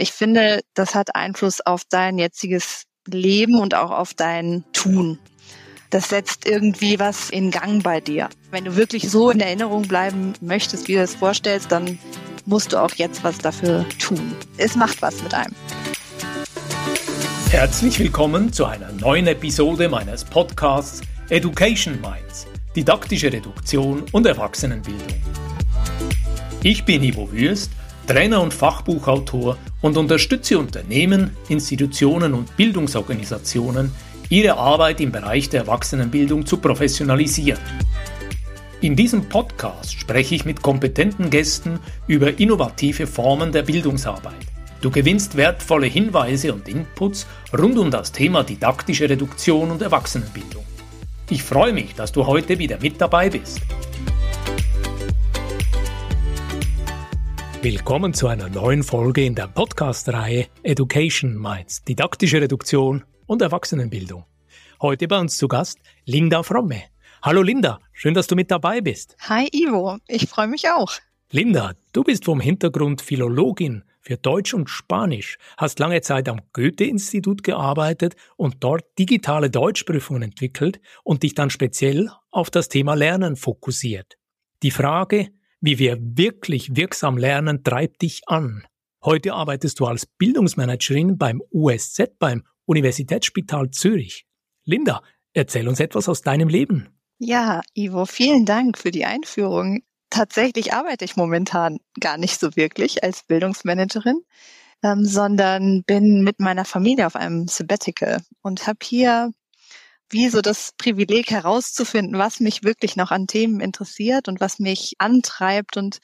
Ich finde, das hat Einfluss auf dein jetziges Leben und auch auf dein Tun. Das setzt irgendwie was in Gang bei dir. Wenn du wirklich so in Erinnerung bleiben möchtest, wie du es vorstellst, dann musst du auch jetzt was dafür tun. Es macht was mit einem. Herzlich willkommen zu einer neuen Episode meines Podcasts Education Minds, didaktische Reduktion und Erwachsenenbildung. Ich bin Ivo Würst Trainer und Fachbuchautor und unterstütze Unternehmen, Institutionen und Bildungsorganisationen, ihre Arbeit im Bereich der Erwachsenenbildung zu professionalisieren. In diesem Podcast spreche ich mit kompetenten Gästen über innovative Formen der Bildungsarbeit. Du gewinnst wertvolle Hinweise und Inputs rund um das Thema didaktische Reduktion und Erwachsenenbildung. Ich freue mich, dass du heute wieder mit dabei bist. Willkommen zu einer neuen Folge in der Podcast-Reihe Education Minds, didaktische Reduktion und Erwachsenenbildung. Heute bei uns zu Gast Linda Fromme. Hallo Linda, schön, dass du mit dabei bist. Hi Ivo, ich freue mich auch. Linda, du bist vom Hintergrund Philologin für Deutsch und Spanisch, hast lange Zeit am Goethe-Institut gearbeitet und dort digitale Deutschprüfungen entwickelt und dich dann speziell auf das Thema Lernen fokussiert. Die Frage, wie wir wirklich wirksam lernen, treibt dich an. Heute arbeitest du als Bildungsmanagerin beim USZ, beim Universitätsspital Zürich. Linda, erzähl uns etwas aus deinem Leben. Ja, Ivo, vielen Dank für die Einführung. Tatsächlich arbeite ich momentan gar nicht so wirklich als Bildungsmanagerin, ähm, sondern bin mit meiner Familie auf einem Sabbatical und habe hier wie so das Privileg herauszufinden, was mich wirklich noch an Themen interessiert und was mich antreibt und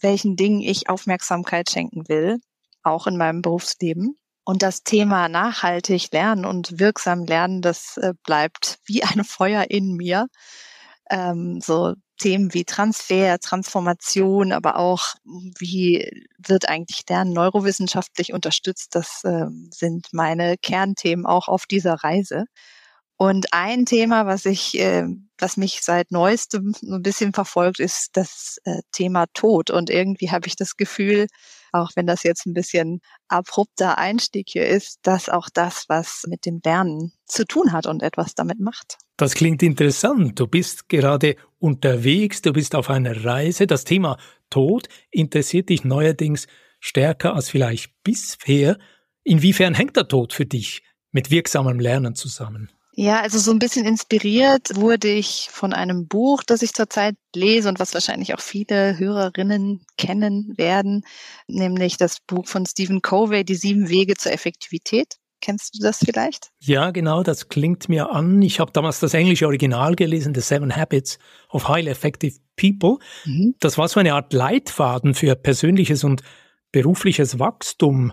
welchen Dingen ich Aufmerksamkeit schenken will, auch in meinem Berufsleben. Und das Thema nachhaltig lernen und wirksam lernen, das äh, bleibt wie ein Feuer in mir. Ähm, so Themen wie Transfer, Transformation, aber auch wie wird eigentlich Lernen neurowissenschaftlich unterstützt, das äh, sind meine Kernthemen auch auf dieser Reise. Und ein Thema, was ich, äh, was mich seit neuestem so ein bisschen verfolgt, ist das äh, Thema Tod. Und irgendwie habe ich das Gefühl, auch wenn das jetzt ein bisschen abrupter Einstieg hier ist, dass auch das, was mit dem Lernen zu tun hat und etwas damit macht. Das klingt interessant. Du bist gerade unterwegs, du bist auf einer Reise. Das Thema Tod interessiert dich neuerdings stärker als vielleicht bisher. Inwiefern hängt der Tod für dich mit wirksamem Lernen zusammen? Ja, also so ein bisschen inspiriert wurde ich von einem Buch, das ich zurzeit lese und was wahrscheinlich auch viele Hörerinnen kennen werden, nämlich das Buch von Stephen Covey, Die sieben Wege zur Effektivität. Kennst du das vielleicht? Ja, genau, das klingt mir an. Ich habe damals das englische Original gelesen, The Seven Habits of Highly Effective People. Mhm. Das war so eine Art Leitfaden für persönliches und berufliches Wachstum.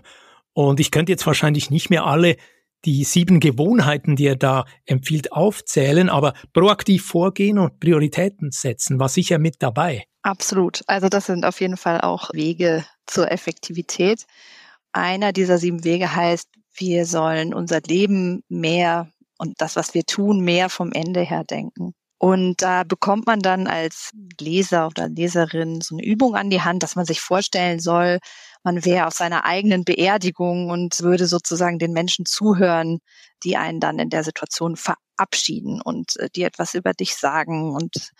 Und ich könnte jetzt wahrscheinlich nicht mehr alle die sieben Gewohnheiten, die er da empfiehlt, aufzählen, aber proaktiv vorgehen und Prioritäten setzen war sicher mit dabei. Absolut. Also das sind auf jeden Fall auch Wege zur Effektivität. Einer dieser sieben Wege heißt, wir sollen unser Leben mehr und das, was wir tun, mehr vom Ende her denken. Und da bekommt man dann als Leser oder Leserin so eine Übung an die Hand, dass man sich vorstellen soll, man wäre auf seiner eigenen Beerdigung und würde sozusagen den Menschen zuhören, die einen dann in der Situation verabschieden und äh, dir etwas über dich sagen. Und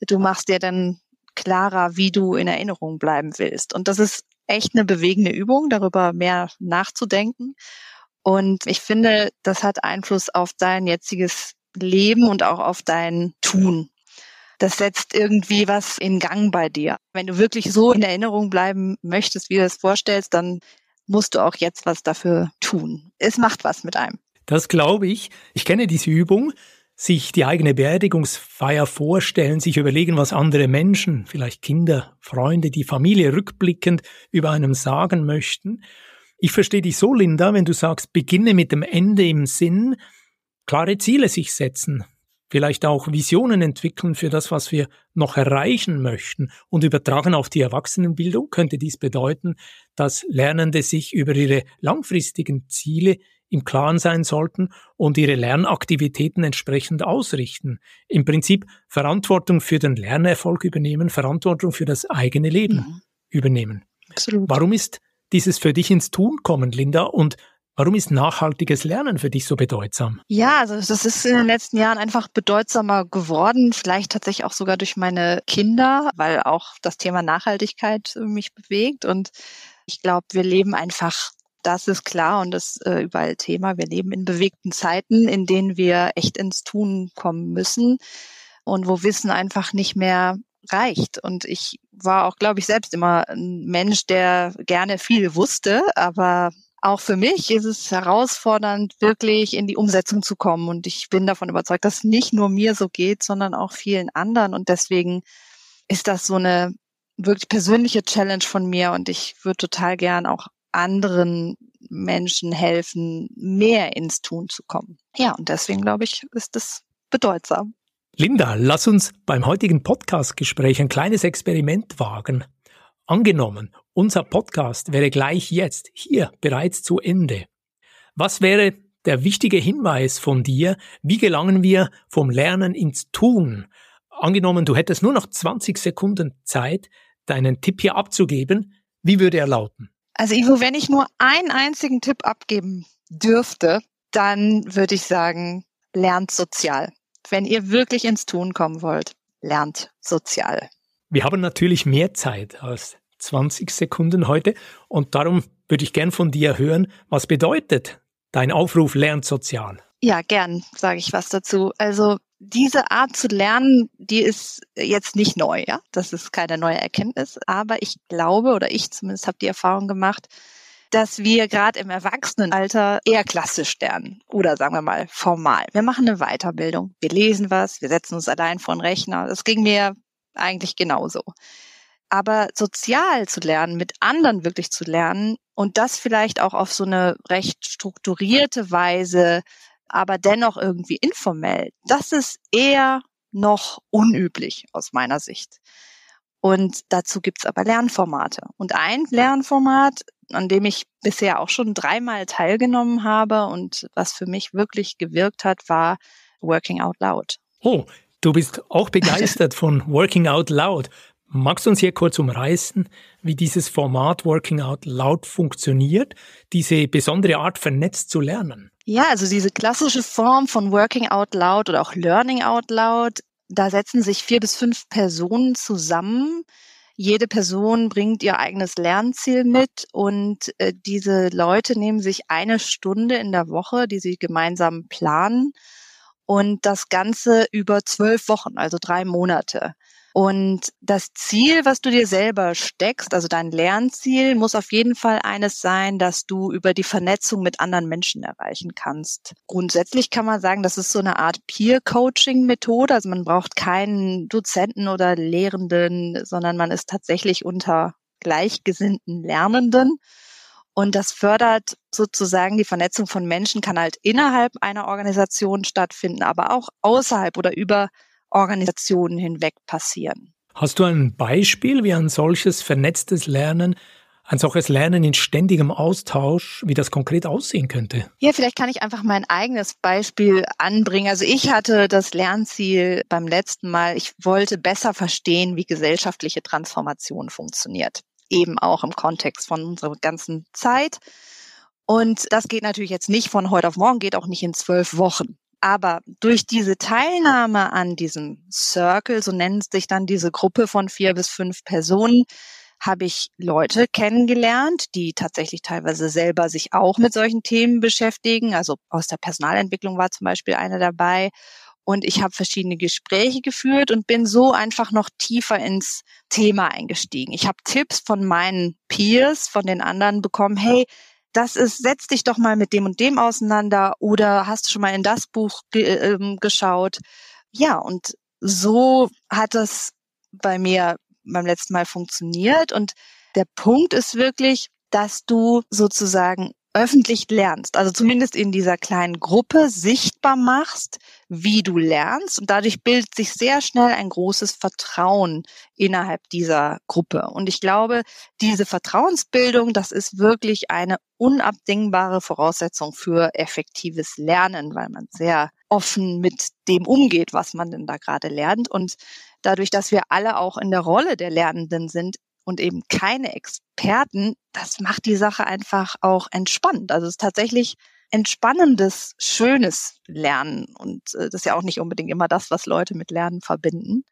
du machst dir dann klarer, wie du in Erinnerung bleiben willst. Und das ist echt eine bewegende Übung, darüber mehr nachzudenken. Und ich finde, das hat Einfluss auf dein jetziges Leben und auch auf dein Tun das setzt irgendwie was in Gang bei dir. Wenn du wirklich so in Erinnerung bleiben möchtest, wie du es vorstellst, dann musst du auch jetzt was dafür tun. Es macht was mit einem. Das glaube ich. Ich kenne diese Übung. Sich die eigene Beerdigungsfeier vorstellen, sich überlegen, was andere Menschen, vielleicht Kinder, Freunde, die Familie rückblickend über einem sagen möchten. Ich verstehe dich so, Linda, wenn du sagst, beginne mit dem Ende im Sinn, klare Ziele sich setzen, vielleicht auch Visionen entwickeln für das, was wir noch erreichen möchten und übertragen auf die Erwachsenenbildung, könnte dies bedeuten, dass Lernende sich über ihre langfristigen Ziele im Klaren sein sollten und ihre Lernaktivitäten entsprechend ausrichten. Im Prinzip Verantwortung für den Lernerfolg übernehmen, Verantwortung für das eigene Leben mhm. übernehmen. Absolut. Warum ist dieses für dich ins Tun kommen, Linda? Und Warum ist nachhaltiges Lernen für dich so bedeutsam? Ja, also das ist in den letzten Jahren einfach bedeutsamer geworden, vielleicht tatsächlich auch sogar durch meine Kinder, weil auch das Thema Nachhaltigkeit mich bewegt. Und ich glaube, wir leben einfach, das ist klar und das äh, überall Thema, wir leben in bewegten Zeiten, in denen wir echt ins Tun kommen müssen und wo Wissen einfach nicht mehr reicht. Und ich war auch, glaube ich, selbst immer ein Mensch, der gerne viel wusste, aber auch für mich ist es herausfordernd, wirklich in die Umsetzung zu kommen. Und ich bin davon überzeugt, dass nicht nur mir so geht, sondern auch vielen anderen. Und deswegen ist das so eine wirklich persönliche Challenge von mir. Und ich würde total gern auch anderen Menschen helfen, mehr ins Tun zu kommen. Ja, und deswegen glaube ich, ist das bedeutsam. Linda, lass uns beim heutigen Podcast-Gespräch ein kleines Experiment wagen. Angenommen, unser Podcast wäre gleich jetzt, hier, bereits zu Ende. Was wäre der wichtige Hinweis von dir? Wie gelangen wir vom Lernen ins Tun? Angenommen, du hättest nur noch 20 Sekunden Zeit, deinen Tipp hier abzugeben. Wie würde er lauten? Also Ivo, wenn ich nur einen einzigen Tipp abgeben dürfte, dann würde ich sagen, lernt sozial. Wenn ihr wirklich ins Tun kommen wollt, lernt sozial. Wir haben natürlich mehr Zeit als 20 Sekunden heute und darum würde ich gern von dir hören, was bedeutet dein Aufruf lernt sozial? Ja, gern sage ich was dazu. Also diese Art zu lernen, die ist jetzt nicht neu, ja. Das ist keine neue Erkenntnis, aber ich glaube oder ich zumindest habe die Erfahrung gemacht, dass wir gerade im Erwachsenenalter eher klassisch lernen oder sagen wir mal formal. Wir machen eine Weiterbildung, wir lesen was, wir setzen uns allein vor den Rechner. Das ging mir eigentlich genauso. Aber sozial zu lernen, mit anderen wirklich zu lernen und das vielleicht auch auf so eine recht strukturierte Weise, aber dennoch irgendwie informell, das ist eher noch unüblich aus meiner Sicht. Und dazu gibt's aber Lernformate. Und ein Lernformat, an dem ich bisher auch schon dreimal teilgenommen habe und was für mich wirklich gewirkt hat, war Working Out Loud. Oh, Du bist auch begeistert von Working Out Loud. Magst du uns hier kurz umreißen, wie dieses Format Working Out Loud funktioniert, diese besondere Art vernetzt zu lernen? Ja, also diese klassische Form von Working Out Loud oder auch Learning Out Loud, da setzen sich vier bis fünf Personen zusammen. Jede Person bringt ihr eigenes Lernziel mit und äh, diese Leute nehmen sich eine Stunde in der Woche, die sie gemeinsam planen und das Ganze über zwölf Wochen, also drei Monate. Und das Ziel, was du dir selber steckst, also dein Lernziel, muss auf jeden Fall eines sein, dass du über die Vernetzung mit anderen Menschen erreichen kannst. Grundsätzlich kann man sagen, das ist so eine Art Peer-Coaching-Methode. Also man braucht keinen Dozenten oder Lehrenden, sondern man ist tatsächlich unter gleichgesinnten Lernenden. Und das fördert sozusagen die Vernetzung von Menschen, kann halt innerhalb einer Organisation stattfinden, aber auch außerhalb oder über Organisationen hinweg passieren. Hast du ein Beispiel, wie ein solches vernetztes Lernen, ein solches Lernen in ständigem Austausch, wie das konkret aussehen könnte? Ja, vielleicht kann ich einfach mein eigenes Beispiel anbringen. Also ich hatte das Lernziel beim letzten Mal, ich wollte besser verstehen, wie gesellschaftliche Transformation funktioniert eben auch im Kontext von unserer ganzen Zeit. Und das geht natürlich jetzt nicht von heute auf morgen, geht auch nicht in zwölf Wochen. Aber durch diese Teilnahme an diesem Circle, so nennt sich dann diese Gruppe von vier bis fünf Personen, habe ich Leute kennengelernt, die tatsächlich teilweise selber sich auch mit solchen Themen beschäftigen. Also aus der Personalentwicklung war zum Beispiel eine daby und ich habe verschiedene Gespräche geführt und bin so einfach noch tiefer ins Thema eingestiegen. Ich habe Tipps von meinen Peers, von den anderen bekommen, hey, das ist, setz dich doch mal mit dem und dem auseinander oder hast du schon mal in das Buch ge äh, geschaut? Ja, und so hat das bei mir beim letzten Mal funktioniert und der Punkt ist wirklich, dass du sozusagen öffentlich lernst, also zumindest in dieser kleinen Gruppe sichtbar machst, wie du lernst und dadurch bildet sich sehr schnell ein großes Vertrauen innerhalb dieser Gruppe. Und ich glaube, diese Vertrauensbildung, das ist wirklich eine unabdingbare Voraussetzung für effektives Lernen, weil man sehr offen mit dem umgeht, was man denn da gerade lernt und dadurch, dass wir alle auch in der Rolle der Lernenden sind, und eben keine Experten, das macht die Sache einfach auch entspannt. Also es ist tatsächlich entspannendes, schönes Lernen. Und äh, das ist ja auch nicht unbedingt immer das, was Leute mit Lernen verbinden.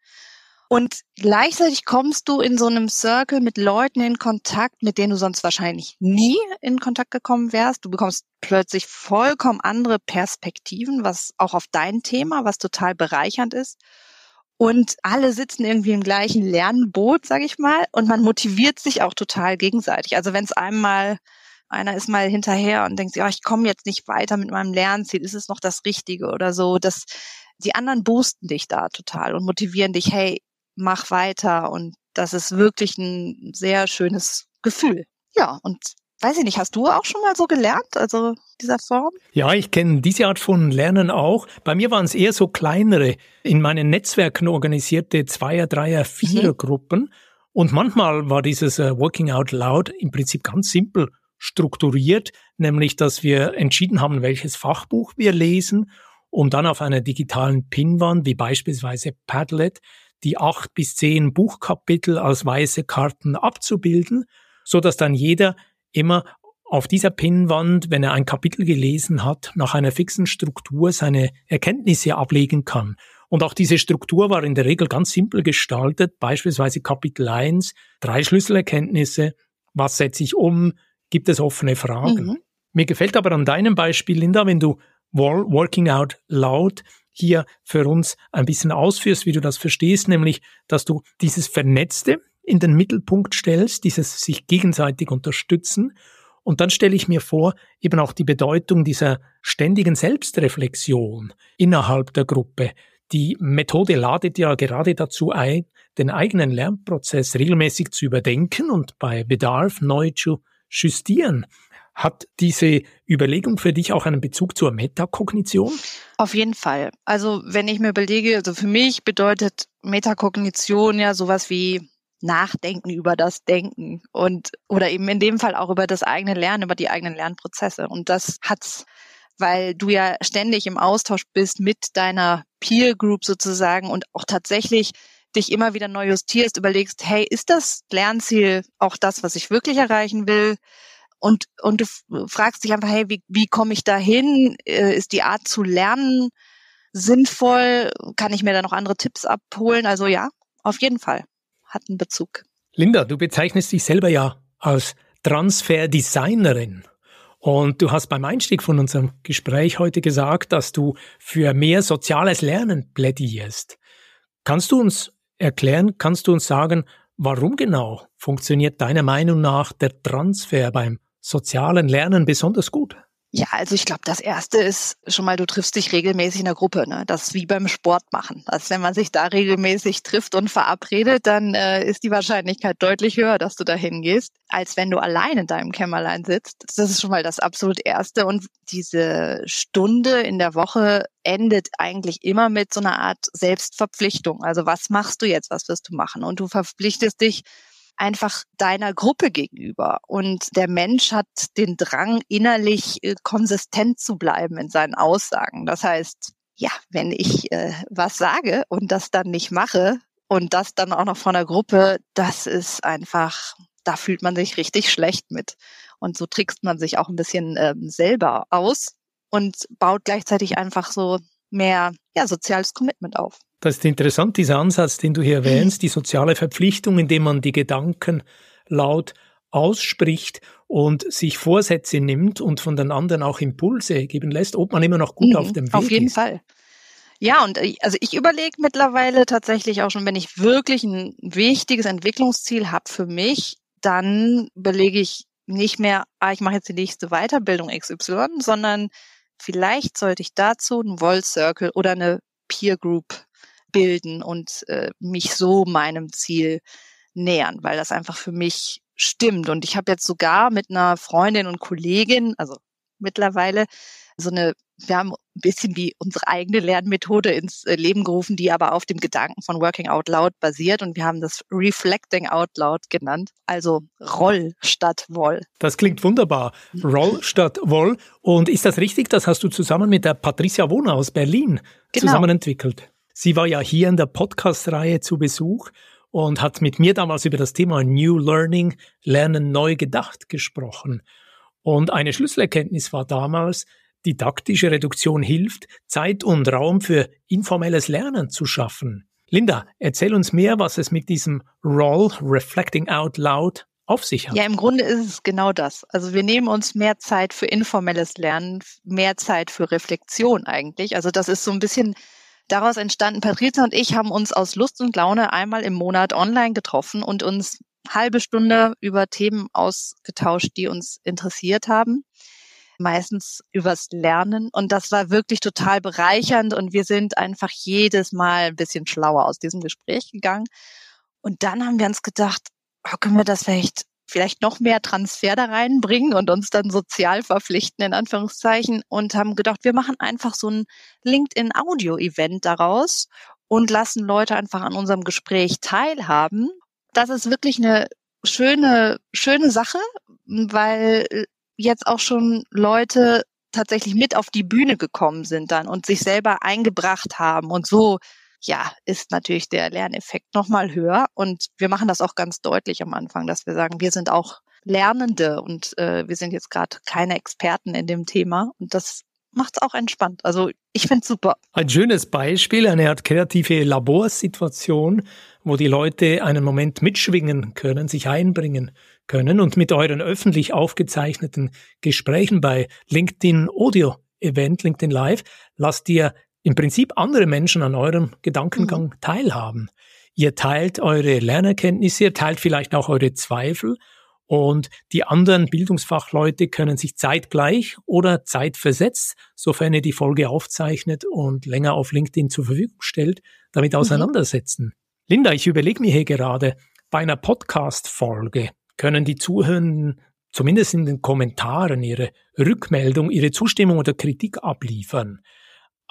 Und gleichzeitig kommst du in so einem Circle mit Leuten in Kontakt, mit denen du sonst wahrscheinlich nie in Kontakt gekommen wärst. Du bekommst plötzlich vollkommen andere Perspektiven, was auch auf dein Thema, was total bereichernd ist. Und alle sitzen irgendwie im gleichen Lernboot, sag ich mal, und man motiviert sich auch total gegenseitig. Also wenn es einmal einer ist mal hinterher und denkt, ja, ich komme jetzt nicht weiter mit meinem Lernziel, ist es noch das Richtige oder so, dass die anderen boosten dich da total und motivieren dich, hey, mach weiter und das ist wirklich ein sehr schönes Gefühl. Ja, und weiß ich nicht, hast du auch schon mal so gelernt, also dieser Form? Ja, ich kenne diese Art von Lernen auch. Bei mir waren es eher so kleinere, in meinen Netzwerken organisierte Zweier-, Dreier-, Vierer-Gruppen. Mhm. Und manchmal war dieses uh, Working Out Loud im Prinzip ganz simpel strukturiert, nämlich dass wir entschieden haben, welches Fachbuch wir lesen, um dann auf einer digitalen Pinwand, wie beispielsweise Padlet, die acht bis zehn Buchkapitel als weiße Karten abzubilden, so dass dann jeder immer auf dieser Pinnwand, wenn er ein Kapitel gelesen hat, nach einer fixen Struktur seine Erkenntnisse ablegen kann. Und auch diese Struktur war in der Regel ganz simpel gestaltet, beispielsweise Kapitel 1, drei Schlüsselerkenntnisse, was setze ich um, gibt es offene Fragen. Mhm. Mir gefällt aber an deinem Beispiel, Linda, wenn du Working Out Loud hier für uns ein bisschen ausführst, wie du das verstehst, nämlich, dass du dieses Vernetzte in den Mittelpunkt stellst, dieses sich gegenseitig unterstützen. Und dann stelle ich mir vor, eben auch die Bedeutung dieser ständigen Selbstreflexion innerhalb der Gruppe. Die Methode ladet ja gerade dazu ein, den eigenen Lernprozess regelmäßig zu überdenken und bei Bedarf neu zu justieren. Hat diese Überlegung für dich auch einen Bezug zur Metakognition? Auf jeden Fall. Also wenn ich mir überlege, also für mich bedeutet Metakognition ja sowas wie Nachdenken über das Denken und oder eben in dem Fall auch über das eigene Lernen, über die eigenen Lernprozesse. Und das hat's, weil du ja ständig im Austausch bist mit deiner Peer Group sozusagen und auch tatsächlich dich immer wieder neu justierst, überlegst, hey, ist das Lernziel auch das, was ich wirklich erreichen will? Und, und du fragst dich einfach, hey, wie, wie komme ich da hin? Äh, ist die Art zu lernen sinnvoll? Kann ich mir da noch andere Tipps abholen? Also ja, auf jeden Fall hat einen Bezug. Linda, du bezeichnest dich selber ja als Transferdesignerin. Und du hast beim Einstieg von unserem Gespräch heute gesagt, dass du für mehr soziales Lernen plädierst. Kannst du uns erklären, kannst du uns sagen, warum genau funktioniert deiner Meinung nach der Transfer beim sozialen Lernen besonders gut? Ja, also ich glaube, das erste ist schon mal, du triffst dich regelmäßig in der Gruppe. Ne? Das ist wie beim Sport machen. Also wenn man sich da regelmäßig trifft und verabredet, dann äh, ist die Wahrscheinlichkeit deutlich höher, dass du da hingehst, als wenn du allein in deinem Kämmerlein sitzt. Das ist schon mal das absolut erste. Und diese Stunde in der Woche endet eigentlich immer mit so einer Art Selbstverpflichtung. Also was machst du jetzt? Was wirst du machen? Und du verpflichtest dich einfach deiner Gruppe gegenüber. Und der Mensch hat den Drang, innerlich äh, konsistent zu bleiben in seinen Aussagen. Das heißt, ja, wenn ich äh, was sage und das dann nicht mache und das dann auch noch von der Gruppe, das ist einfach, da fühlt man sich richtig schlecht mit. Und so trickst man sich auch ein bisschen ähm, selber aus und baut gleichzeitig einfach so mehr ja, soziales Commitment auf. Das ist interessant, dieser Ansatz, den du hier erwähnst, die soziale Verpflichtung, indem man die Gedanken laut ausspricht und sich Vorsätze nimmt und von den anderen auch Impulse geben lässt, ob man immer noch gut mhm, auf dem Weg ist. Auf jeden ist. Fall. Ja, und äh, also ich überlege mittlerweile tatsächlich auch schon, wenn ich wirklich ein wichtiges Entwicklungsziel habe für mich, dann überlege ich nicht mehr, ah, ich mache jetzt die nächste Weiterbildung XY, sondern vielleicht sollte ich dazu einen Wall Circle oder eine Peer Group bilden und äh, mich so meinem Ziel nähern, weil das einfach für mich stimmt. Und ich habe jetzt sogar mit einer Freundin und Kollegin, also mittlerweile, so eine, wir haben ein bisschen wie unsere eigene Lernmethode ins äh, Leben gerufen, die aber auf dem Gedanken von Working Out Loud basiert und wir haben das Reflecting Out Loud genannt. Also Roll statt Woll. Das klingt wunderbar. Roll statt Woll. Und ist das richtig? Das hast du zusammen mit der Patricia Wohner aus Berlin genau. zusammen entwickelt. Sie war ja hier in der Podcast-Reihe zu Besuch und hat mit mir damals über das Thema New Learning, Lernen neu gedacht gesprochen. Und eine Schlüsselerkenntnis war damals, didaktische Reduktion hilft, Zeit und Raum für informelles Lernen zu schaffen. Linda, erzähl uns mehr, was es mit diesem Roll Reflecting Out Loud auf sich hat. Ja, im Grunde ist es genau das. Also wir nehmen uns mehr Zeit für informelles Lernen, mehr Zeit für Reflexion eigentlich. Also das ist so ein bisschen Daraus entstanden, Patrizia und ich haben uns aus Lust und Laune einmal im Monat online getroffen und uns halbe Stunde über Themen ausgetauscht, die uns interessiert haben. Meistens übers Lernen. Und das war wirklich total bereichernd und wir sind einfach jedes Mal ein bisschen schlauer aus diesem Gespräch gegangen. Und dann haben wir uns gedacht, oh, können wir das vielleicht vielleicht noch mehr Transfer da reinbringen und uns dann sozial verpflichten, in Anführungszeichen, und haben gedacht, wir machen einfach so ein LinkedIn-Audio-Event daraus und lassen Leute einfach an unserem Gespräch teilhaben. Das ist wirklich eine schöne, schöne Sache, weil jetzt auch schon Leute tatsächlich mit auf die Bühne gekommen sind dann und sich selber eingebracht haben und so ja, ist natürlich der Lerneffekt nochmal höher. Und wir machen das auch ganz deutlich am Anfang, dass wir sagen, wir sind auch Lernende und äh, wir sind jetzt gerade keine Experten in dem Thema. Und das macht es auch entspannt. Also ich finde es super. Ein schönes Beispiel, eine Art kreative Laborsituation, wo die Leute einen Moment mitschwingen können, sich einbringen können und mit euren öffentlich aufgezeichneten Gesprächen bei LinkedIn Audio Event, LinkedIn Live, lasst ihr im Prinzip andere Menschen an eurem Gedankengang mhm. teilhaben. Ihr teilt eure Lernerkenntnisse, ihr teilt vielleicht auch eure Zweifel und die anderen Bildungsfachleute können sich zeitgleich oder zeitversetzt, sofern ihr die Folge aufzeichnet und länger auf LinkedIn zur Verfügung stellt, damit mhm. auseinandersetzen. Mhm. Linda, ich überlege mir hier gerade, bei einer Podcast-Folge können die Zuhörenden zumindest in den Kommentaren ihre Rückmeldung, ihre Zustimmung oder Kritik abliefern.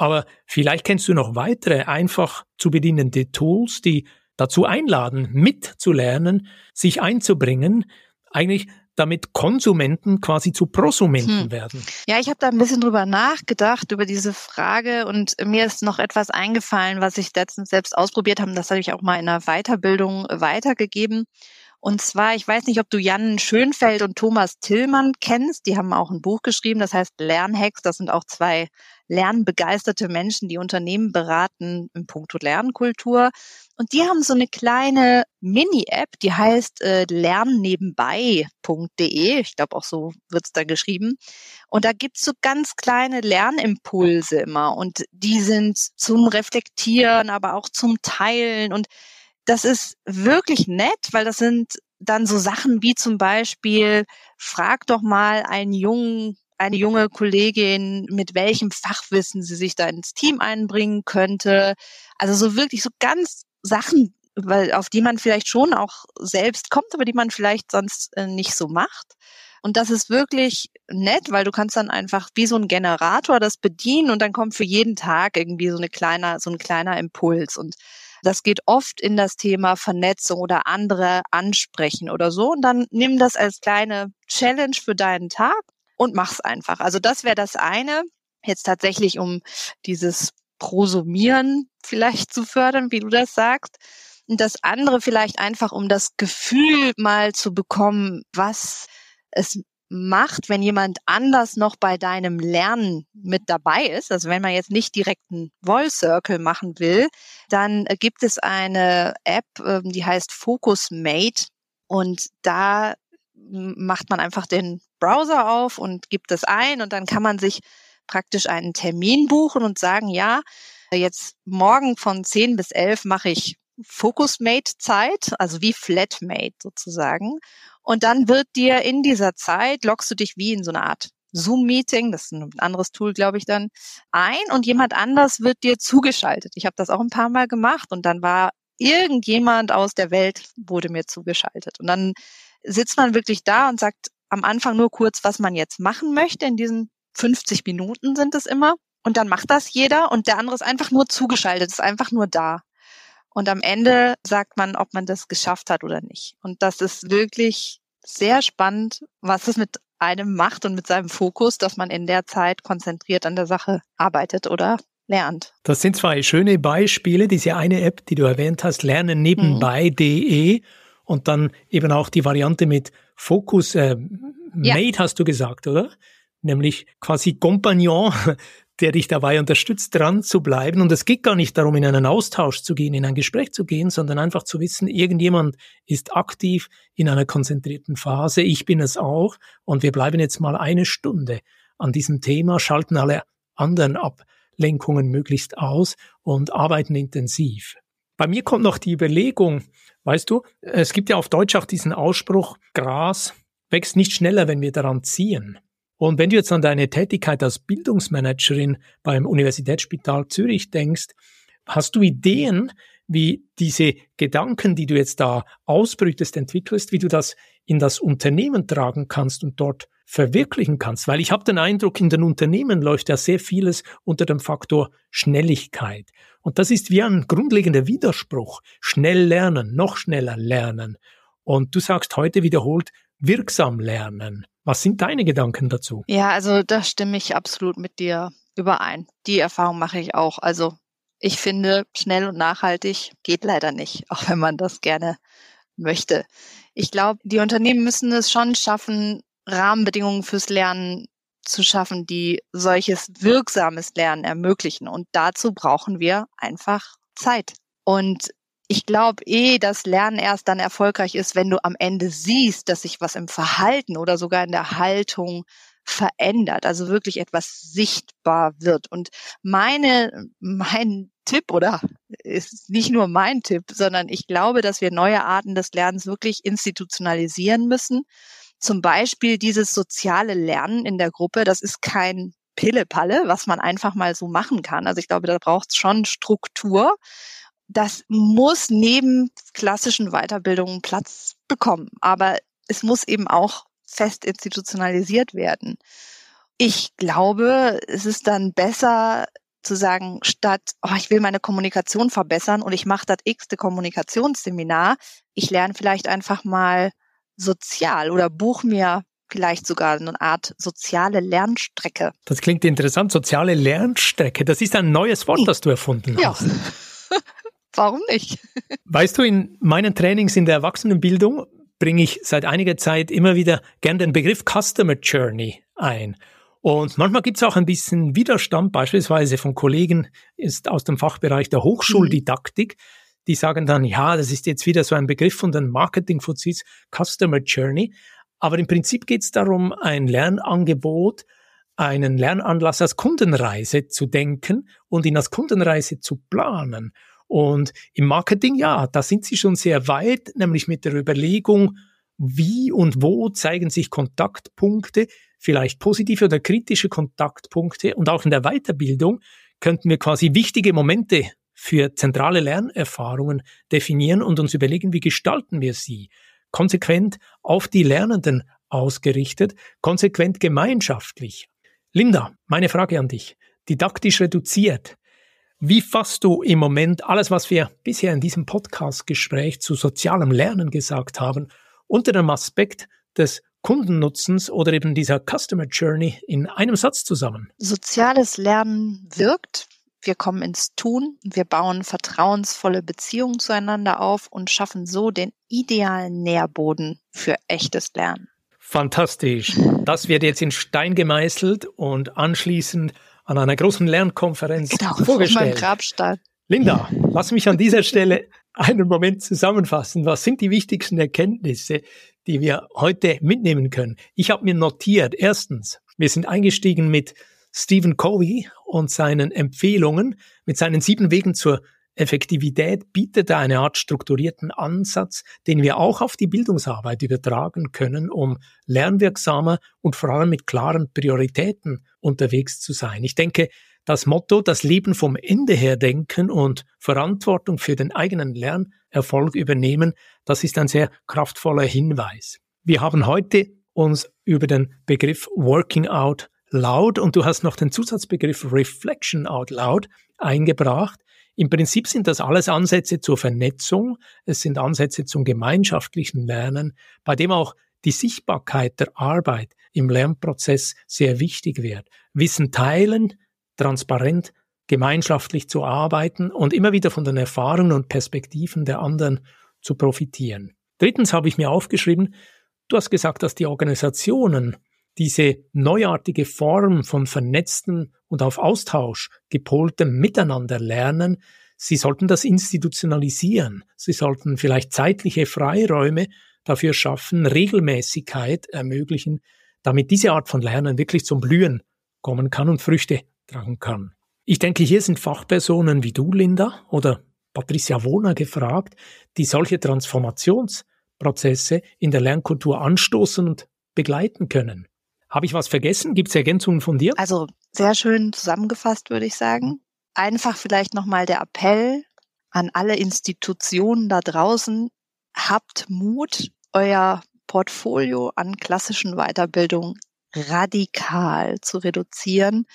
Aber vielleicht kennst du noch weitere einfach zu bedienende Tools, die dazu einladen, mitzulernen, sich einzubringen, eigentlich damit Konsumenten quasi zu Prosumenten hm. werden. Ja, ich habe da ein bisschen drüber nachgedacht, über diese Frage und mir ist noch etwas eingefallen, was ich letztens selbst ausprobiert habe. Das habe ich auch mal in einer Weiterbildung weitergegeben. Und zwar, ich weiß nicht, ob du Jan Schönfeld und Thomas Tillmann kennst. Die haben auch ein Buch geschrieben, das heißt Lernhacks. Das sind auch zwei lernbegeisterte Menschen, die Unternehmen beraten im Punkto Lernkultur. Und die haben so eine kleine Mini-App, die heißt äh, lernnebenbei.de. Ich glaube, auch so wird's da geschrieben. Und da gibt's so ganz kleine Lernimpulse immer. Und die sind zum Reflektieren, aber auch zum Teilen. Und das ist wirklich nett, weil das sind dann so Sachen wie zum Beispiel, frag doch mal einen jungen, eine junge Kollegin, mit welchem Fachwissen sie sich da ins Team einbringen könnte. Also so wirklich so ganz Sachen, weil, auf die man vielleicht schon auch selbst kommt, aber die man vielleicht sonst äh, nicht so macht. Und das ist wirklich nett, weil du kannst dann einfach wie so ein Generator das bedienen und dann kommt für jeden Tag irgendwie so eine kleiner, so ein kleiner Impuls. Und das geht oft in das Thema Vernetzung oder andere ansprechen oder so. Und dann nimm das als kleine Challenge für deinen Tag und mach's einfach. Also das wäre das eine. Jetzt tatsächlich, um dieses Prosumieren vielleicht zu fördern, wie du das sagst. Und das andere vielleicht einfach, um das Gefühl mal zu bekommen, was es macht, wenn jemand anders noch bei deinem Lernen mit dabei ist, also wenn man jetzt nicht direkt einen Wall Circle machen will, dann gibt es eine App, ähm, die heißt Focus Mate und da macht man einfach den Browser auf und gibt es ein und dann kann man sich praktisch einen Termin buchen und sagen, ja, jetzt morgen von 10 bis 11 mache ich Focusmate Zeit, also wie Flatmate sozusagen. Und dann wird dir in dieser Zeit, loggst du dich wie in so eine Art Zoom-Meeting, das ist ein anderes Tool, glaube ich, dann ein und jemand anders wird dir zugeschaltet. Ich habe das auch ein paar Mal gemacht und dann war irgendjemand aus der Welt wurde mir zugeschaltet. Und dann sitzt man wirklich da und sagt am Anfang nur kurz, was man jetzt machen möchte. In diesen 50 Minuten sind es immer. Und dann macht das jeder und der andere ist einfach nur zugeschaltet, ist einfach nur da. Und am Ende sagt man, ob man das geschafft hat oder nicht. Und das ist wirklich sehr spannend, was es mit einem macht und mit seinem Fokus, dass man in der Zeit konzentriert an der Sache arbeitet oder lernt. Das sind zwei schöne Beispiele. Diese eine App, die du erwähnt hast, lernen nebenbei.de mhm. und dann eben auch die Variante mit Focus äh, ja. Mate, hast du gesagt, oder? Nämlich quasi Compagnon, der dich dabei unterstützt, dran zu bleiben. Und es geht gar nicht darum, in einen Austausch zu gehen, in ein Gespräch zu gehen, sondern einfach zu wissen, irgendjemand ist aktiv in einer konzentrierten Phase. Ich bin es auch. Und wir bleiben jetzt mal eine Stunde an diesem Thema, schalten alle anderen Ablenkungen möglichst aus und arbeiten intensiv. Bei mir kommt noch die Überlegung, weißt du, es gibt ja auf Deutsch auch diesen Ausspruch, Gras wächst nicht schneller, wenn wir daran ziehen. Und wenn du jetzt an deine Tätigkeit als Bildungsmanagerin beim Universitätsspital Zürich denkst, hast du Ideen, wie diese Gedanken, die du jetzt da ausbrütest, entwickelst, wie du das in das Unternehmen tragen kannst und dort verwirklichen kannst. Weil ich habe den Eindruck, in den Unternehmen läuft ja sehr vieles unter dem Faktor Schnelligkeit. Und das ist wie ein grundlegender Widerspruch. Schnell lernen, noch schneller lernen. Und du sagst heute wiederholt, wirksam lernen. Was sind deine Gedanken dazu? Ja, also da stimme ich absolut mit dir überein. Die Erfahrung mache ich auch. Also ich finde, schnell und nachhaltig geht leider nicht, auch wenn man das gerne möchte. Ich glaube, die Unternehmen müssen es schon schaffen, Rahmenbedingungen fürs Lernen zu schaffen, die solches wirksames Lernen ermöglichen. Und dazu brauchen wir einfach Zeit. Und ich glaube eh, dass Lernen erst dann erfolgreich ist, wenn du am Ende siehst, dass sich was im Verhalten oder sogar in der Haltung verändert, also wirklich etwas sichtbar wird. Und meine, mein Tipp oder ist nicht nur mein Tipp, sondern ich glaube, dass wir neue Arten des Lernens wirklich institutionalisieren müssen. Zum Beispiel dieses soziale Lernen in der Gruppe, das ist kein Pillepalle, was man einfach mal so machen kann. Also ich glaube, da braucht es schon Struktur das muss neben klassischen Weiterbildungen Platz bekommen. Aber es muss eben auch fest institutionalisiert werden. Ich glaube, es ist dann besser zu sagen, statt, oh, ich will meine Kommunikation verbessern und ich mache das x-te Kommunikationsseminar, ich lerne vielleicht einfach mal sozial oder buch mir vielleicht sogar eine Art soziale Lernstrecke. Das klingt interessant, soziale Lernstrecke. Das ist ein neues Wort, das du erfunden hast. Warum nicht? Weißt du, in meinen Trainings in der Erwachsenenbildung bringe ich seit einiger Zeit immer wieder gern den Begriff Customer Journey ein. Und manchmal gibt es auch ein bisschen Widerstand, beispielsweise von Kollegen ist aus dem Fachbereich der Hochschuldidaktik. Die sagen dann, ja, das ist jetzt wieder so ein Begriff von den Marketing-Fuzis, Customer Journey. Aber im Prinzip geht es darum, ein Lernangebot, einen Lernanlass als Kundenreise zu denken und ihn als Kundenreise zu planen. Und im Marketing, ja, da sind sie schon sehr weit, nämlich mit der Überlegung, wie und wo zeigen sich Kontaktpunkte, vielleicht positive oder kritische Kontaktpunkte. Und auch in der Weiterbildung könnten wir quasi wichtige Momente für zentrale Lernerfahrungen definieren und uns überlegen, wie gestalten wir sie. Konsequent auf die Lernenden ausgerichtet, konsequent gemeinschaftlich. Linda, meine Frage an dich. Didaktisch reduziert. Wie fasst du im Moment alles, was wir bisher in diesem Podcast-Gespräch zu sozialem Lernen gesagt haben, unter dem Aspekt des Kundennutzens oder eben dieser Customer Journey in einem Satz zusammen? Soziales Lernen wirkt. Wir kommen ins Tun, wir bauen vertrauensvolle Beziehungen zueinander auf und schaffen so den idealen Nährboden für echtes Lernen. Fantastisch. Das wird jetzt in Stein gemeißelt und anschließend an einer großen Lernkonferenz genau, vorgestellt. Grabstein. Linda, lass mich an dieser Stelle einen Moment zusammenfassen. Was sind die wichtigsten Erkenntnisse, die wir heute mitnehmen können? Ich habe mir notiert, erstens, wir sind eingestiegen mit Stephen Covey und seinen Empfehlungen, mit seinen sieben Wegen zur Effektivität bietet eine Art strukturierten Ansatz, den wir auch auf die Bildungsarbeit übertragen können, um lernwirksamer und vor allem mit klaren Prioritäten unterwegs zu sein. Ich denke, das Motto, das Leben vom Ende her denken und Verantwortung für den eigenen Lernerfolg übernehmen, das ist ein sehr kraftvoller Hinweis. Wir haben heute uns über den Begriff Working Out Loud und du hast noch den Zusatzbegriff Reflection Out Loud eingebracht. Im Prinzip sind das alles Ansätze zur Vernetzung, es sind Ansätze zum gemeinschaftlichen Lernen, bei dem auch die Sichtbarkeit der Arbeit im Lernprozess sehr wichtig wird. Wissen teilen, transparent gemeinschaftlich zu arbeiten und immer wieder von den Erfahrungen und Perspektiven der anderen zu profitieren. Drittens habe ich mir aufgeschrieben, du hast gesagt, dass die Organisationen diese neuartige Form von vernetzten und auf Austausch gepoltem Miteinander lernen, sie sollten das institutionalisieren, sie sollten vielleicht zeitliche Freiräume dafür schaffen, Regelmäßigkeit ermöglichen, damit diese Art von Lernen wirklich zum Blühen kommen kann und Früchte tragen kann. Ich denke, hier sind Fachpersonen wie du, Linda, oder Patricia Wohner gefragt, die solche Transformationsprozesse in der Lernkultur anstoßen und begleiten können. Habe ich was vergessen? Gibt es Ergänzungen von dir? Also sehr schön zusammengefasst, würde ich sagen. Einfach vielleicht nochmal der Appell an alle Institutionen da draußen. Habt Mut, euer Portfolio an klassischen Weiterbildung radikal zu reduzieren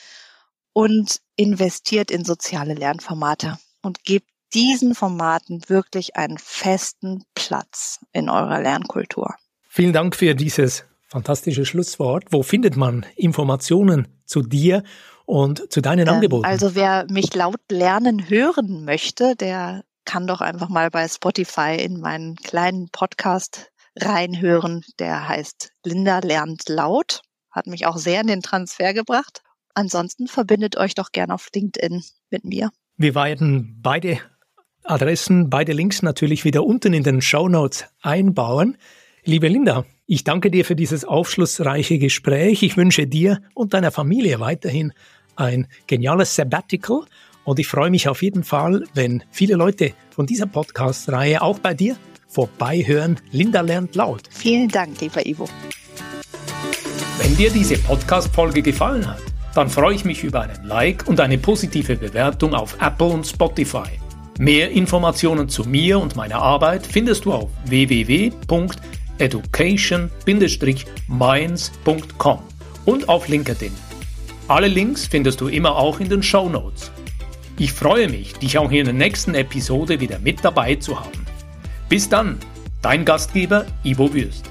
und investiert in soziale Lernformate und gebt diesen Formaten wirklich einen festen Platz in eurer Lernkultur. Vielen Dank für dieses fantastische Schlusswort. Wo findet man Informationen zu dir und zu deinen ähm, Angeboten? Also wer mich laut lernen hören möchte, der kann doch einfach mal bei Spotify in meinen kleinen Podcast reinhören. Der heißt Linda lernt laut. Hat mich auch sehr in den Transfer gebracht. Ansonsten verbindet euch doch gerne auf LinkedIn mit mir. Wir werden beide Adressen, beide Links natürlich wieder unten in den Show Notes einbauen. Liebe Linda, ich danke dir für dieses aufschlussreiche Gespräch. Ich wünsche dir und deiner Familie weiterhin ein geniales Sabbatical und ich freue mich auf jeden Fall, wenn viele Leute von dieser Podcast-Reihe auch bei dir vorbeihören. Linda lernt laut. Vielen Dank, lieber Ivo. Wenn dir diese Podcast-Folge gefallen hat, dann freue ich mich über einen Like und eine positive Bewertung auf Apple und Spotify. Mehr Informationen zu mir und meiner Arbeit findest du auf www.education-minds.com und auf LinkedIn. Alle Links findest du immer auch in den Show Notes. Ich freue mich, dich auch in der nächsten Episode wieder mit dabei zu haben. Bis dann, dein Gastgeber Ivo Würst.